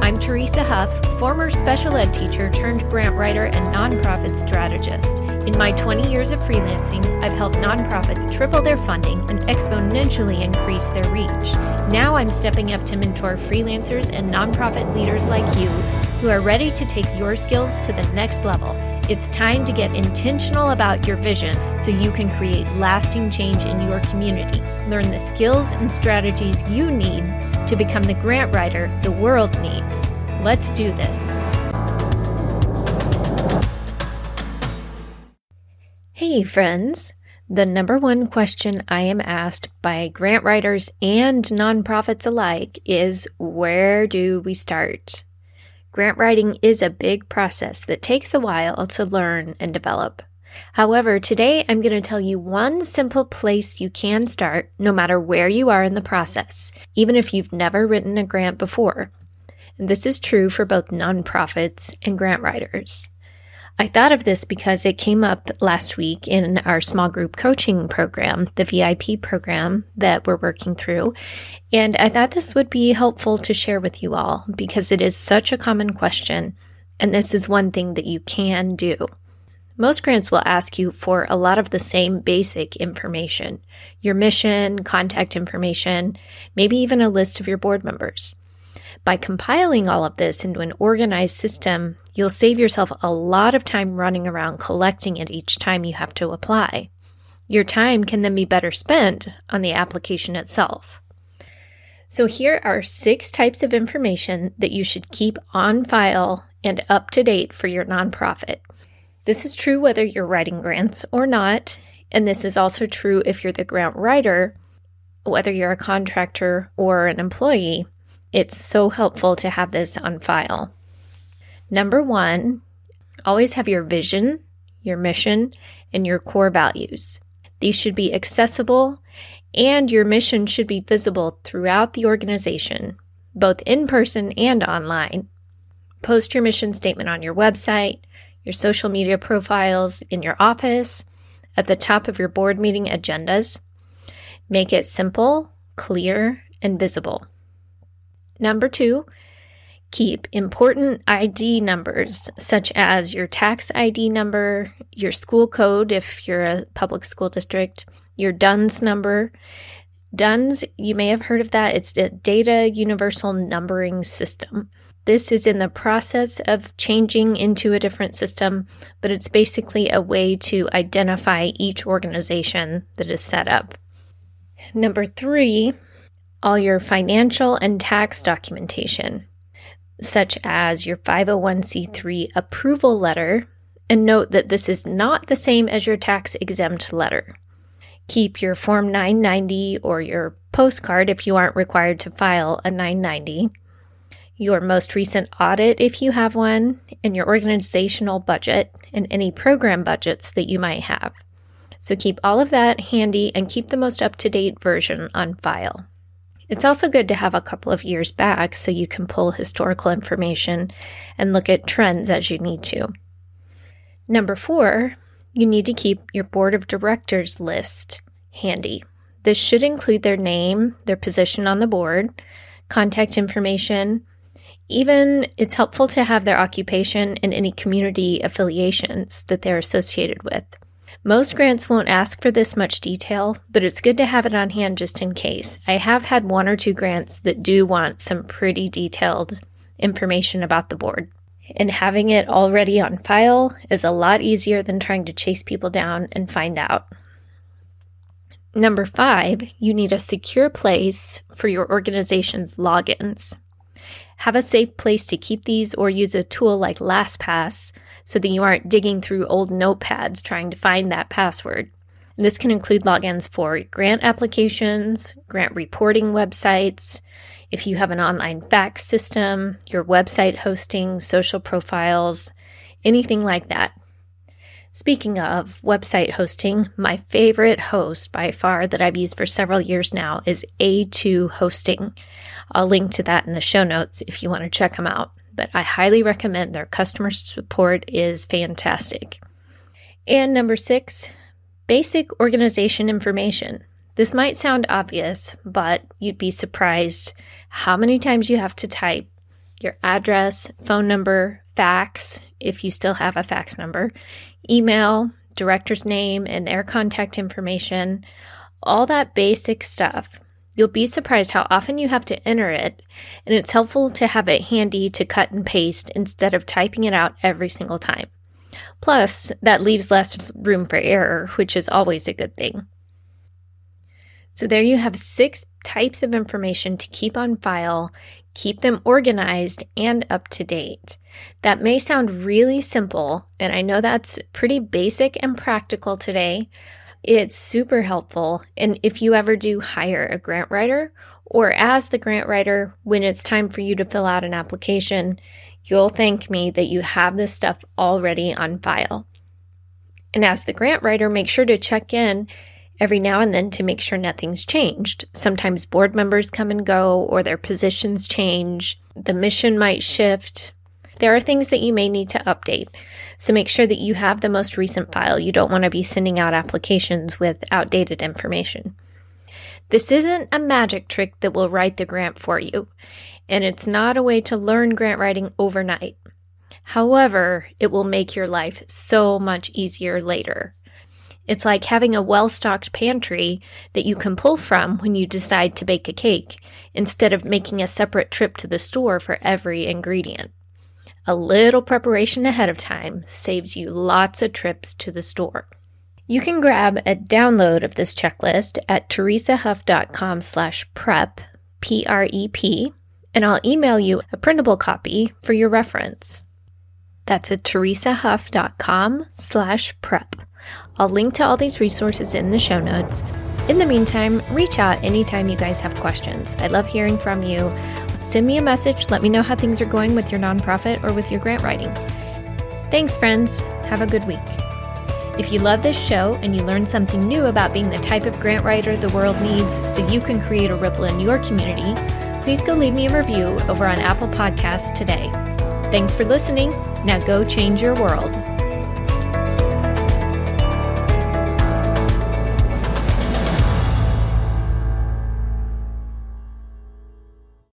I'm Teresa Huff, former special ed teacher turned grant writer and nonprofit strategist. In my 20 years of freelancing, I've helped nonprofits triple their funding and exponentially increase their reach. Now I'm stepping up to mentor freelancers and nonprofit leaders like you who are ready to take your skills to the next level. It's time to get intentional about your vision so you can create lasting change in your community. Learn the skills and strategies you need to become the grant writer the world needs. Let's do this. Hey, friends. The number one question I am asked by grant writers and nonprofits alike is where do we start? Grant writing is a big process that takes a while to learn and develop. However, today I'm going to tell you one simple place you can start no matter where you are in the process, even if you've never written a grant before. And this is true for both nonprofits and grant writers. I thought of this because it came up last week in our small group coaching program, the VIP program that we're working through. And I thought this would be helpful to share with you all because it is such a common question. And this is one thing that you can do. Most grants will ask you for a lot of the same basic information your mission, contact information, maybe even a list of your board members. By compiling all of this into an organized system, you'll save yourself a lot of time running around collecting it each time you have to apply. Your time can then be better spent on the application itself. So, here are six types of information that you should keep on file and up to date for your nonprofit. This is true whether you're writing grants or not, and this is also true if you're the grant writer, whether you're a contractor or an employee. It's so helpful to have this on file. Number one, always have your vision, your mission, and your core values. These should be accessible, and your mission should be visible throughout the organization, both in person and online. Post your mission statement on your website, your social media profiles, in your office, at the top of your board meeting agendas. Make it simple, clear, and visible. Number two, keep important ID numbers, such as your tax ID number, your school code if you're a public school district, your DUNS number. DUNS, you may have heard of that. It's the Data Universal Numbering System. This is in the process of changing into a different system, but it's basically a way to identify each organization that is set up. Number three, all your financial and tax documentation such as your 501c3 approval letter, and note that this is not the same as your tax exempt letter. Keep your Form 990 or your postcard if you aren't required to file a 990, your most recent audit if you have one, and your organizational budget and any program budgets that you might have. So keep all of that handy and keep the most up to date version on file. It's also good to have a couple of years back so you can pull historical information and look at trends as you need to. Number four, you need to keep your board of directors list handy. This should include their name, their position on the board, contact information. Even it's helpful to have their occupation and any community affiliations that they're associated with. Most grants won't ask for this much detail, but it's good to have it on hand just in case. I have had one or two grants that do want some pretty detailed information about the board. And having it already on file is a lot easier than trying to chase people down and find out. Number five, you need a secure place for your organization's logins. Have a safe place to keep these or use a tool like LastPass so that you aren't digging through old notepads trying to find that password. This can include logins for grant applications, grant reporting websites, if you have an online fax system, your website hosting, social profiles, anything like that. Speaking of website hosting, my favorite host by far that I've used for several years now is A2 Hosting. I'll link to that in the show notes if you want to check them out, but I highly recommend their customer support is fantastic. And number six, basic organization information. This might sound obvious, but you'd be surprised how many times you have to type your address, phone number, fax, if you still have a fax number, email, director's name, and their contact information, all that basic stuff. You'll be surprised how often you have to enter it, and it's helpful to have it handy to cut and paste instead of typing it out every single time. Plus, that leaves less room for error, which is always a good thing. So, there you have six types of information to keep on file keep them organized and up to date. That may sound really simple, and I know that's pretty basic and practical today. It's super helpful. And if you ever do hire a grant writer, or as the grant writer, when it's time for you to fill out an application, you'll thank me that you have this stuff already on file. And as the grant writer, make sure to check in every now and then to make sure nothing's changed. Sometimes board members come and go or their positions change. The mission might shift. There are things that you may need to update. So make sure that you have the most recent file. You don't want to be sending out applications with outdated information. This isn't a magic trick that will write the grant for you, and it's not a way to learn grant writing overnight. However, it will make your life so much easier later. It's like having a well stocked pantry that you can pull from when you decide to bake a cake, instead of making a separate trip to the store for every ingredient. A little preparation ahead of time saves you lots of trips to the store. You can grab a download of this checklist at teresahuff.com slash prep, P-R-E-P, and I'll email you a printable copy for your reference. That's at teresahuff.com slash prep. I'll link to all these resources in the show notes. In the meantime, reach out anytime you guys have questions. I love hearing from you. Send me a message. Let me know how things are going with your nonprofit or with your grant writing. Thanks, friends. Have a good week. If you love this show and you learned something new about being the type of grant writer the world needs so you can create a ripple in your community, please go leave me a review over on Apple Podcasts today. Thanks for listening. Now go change your world.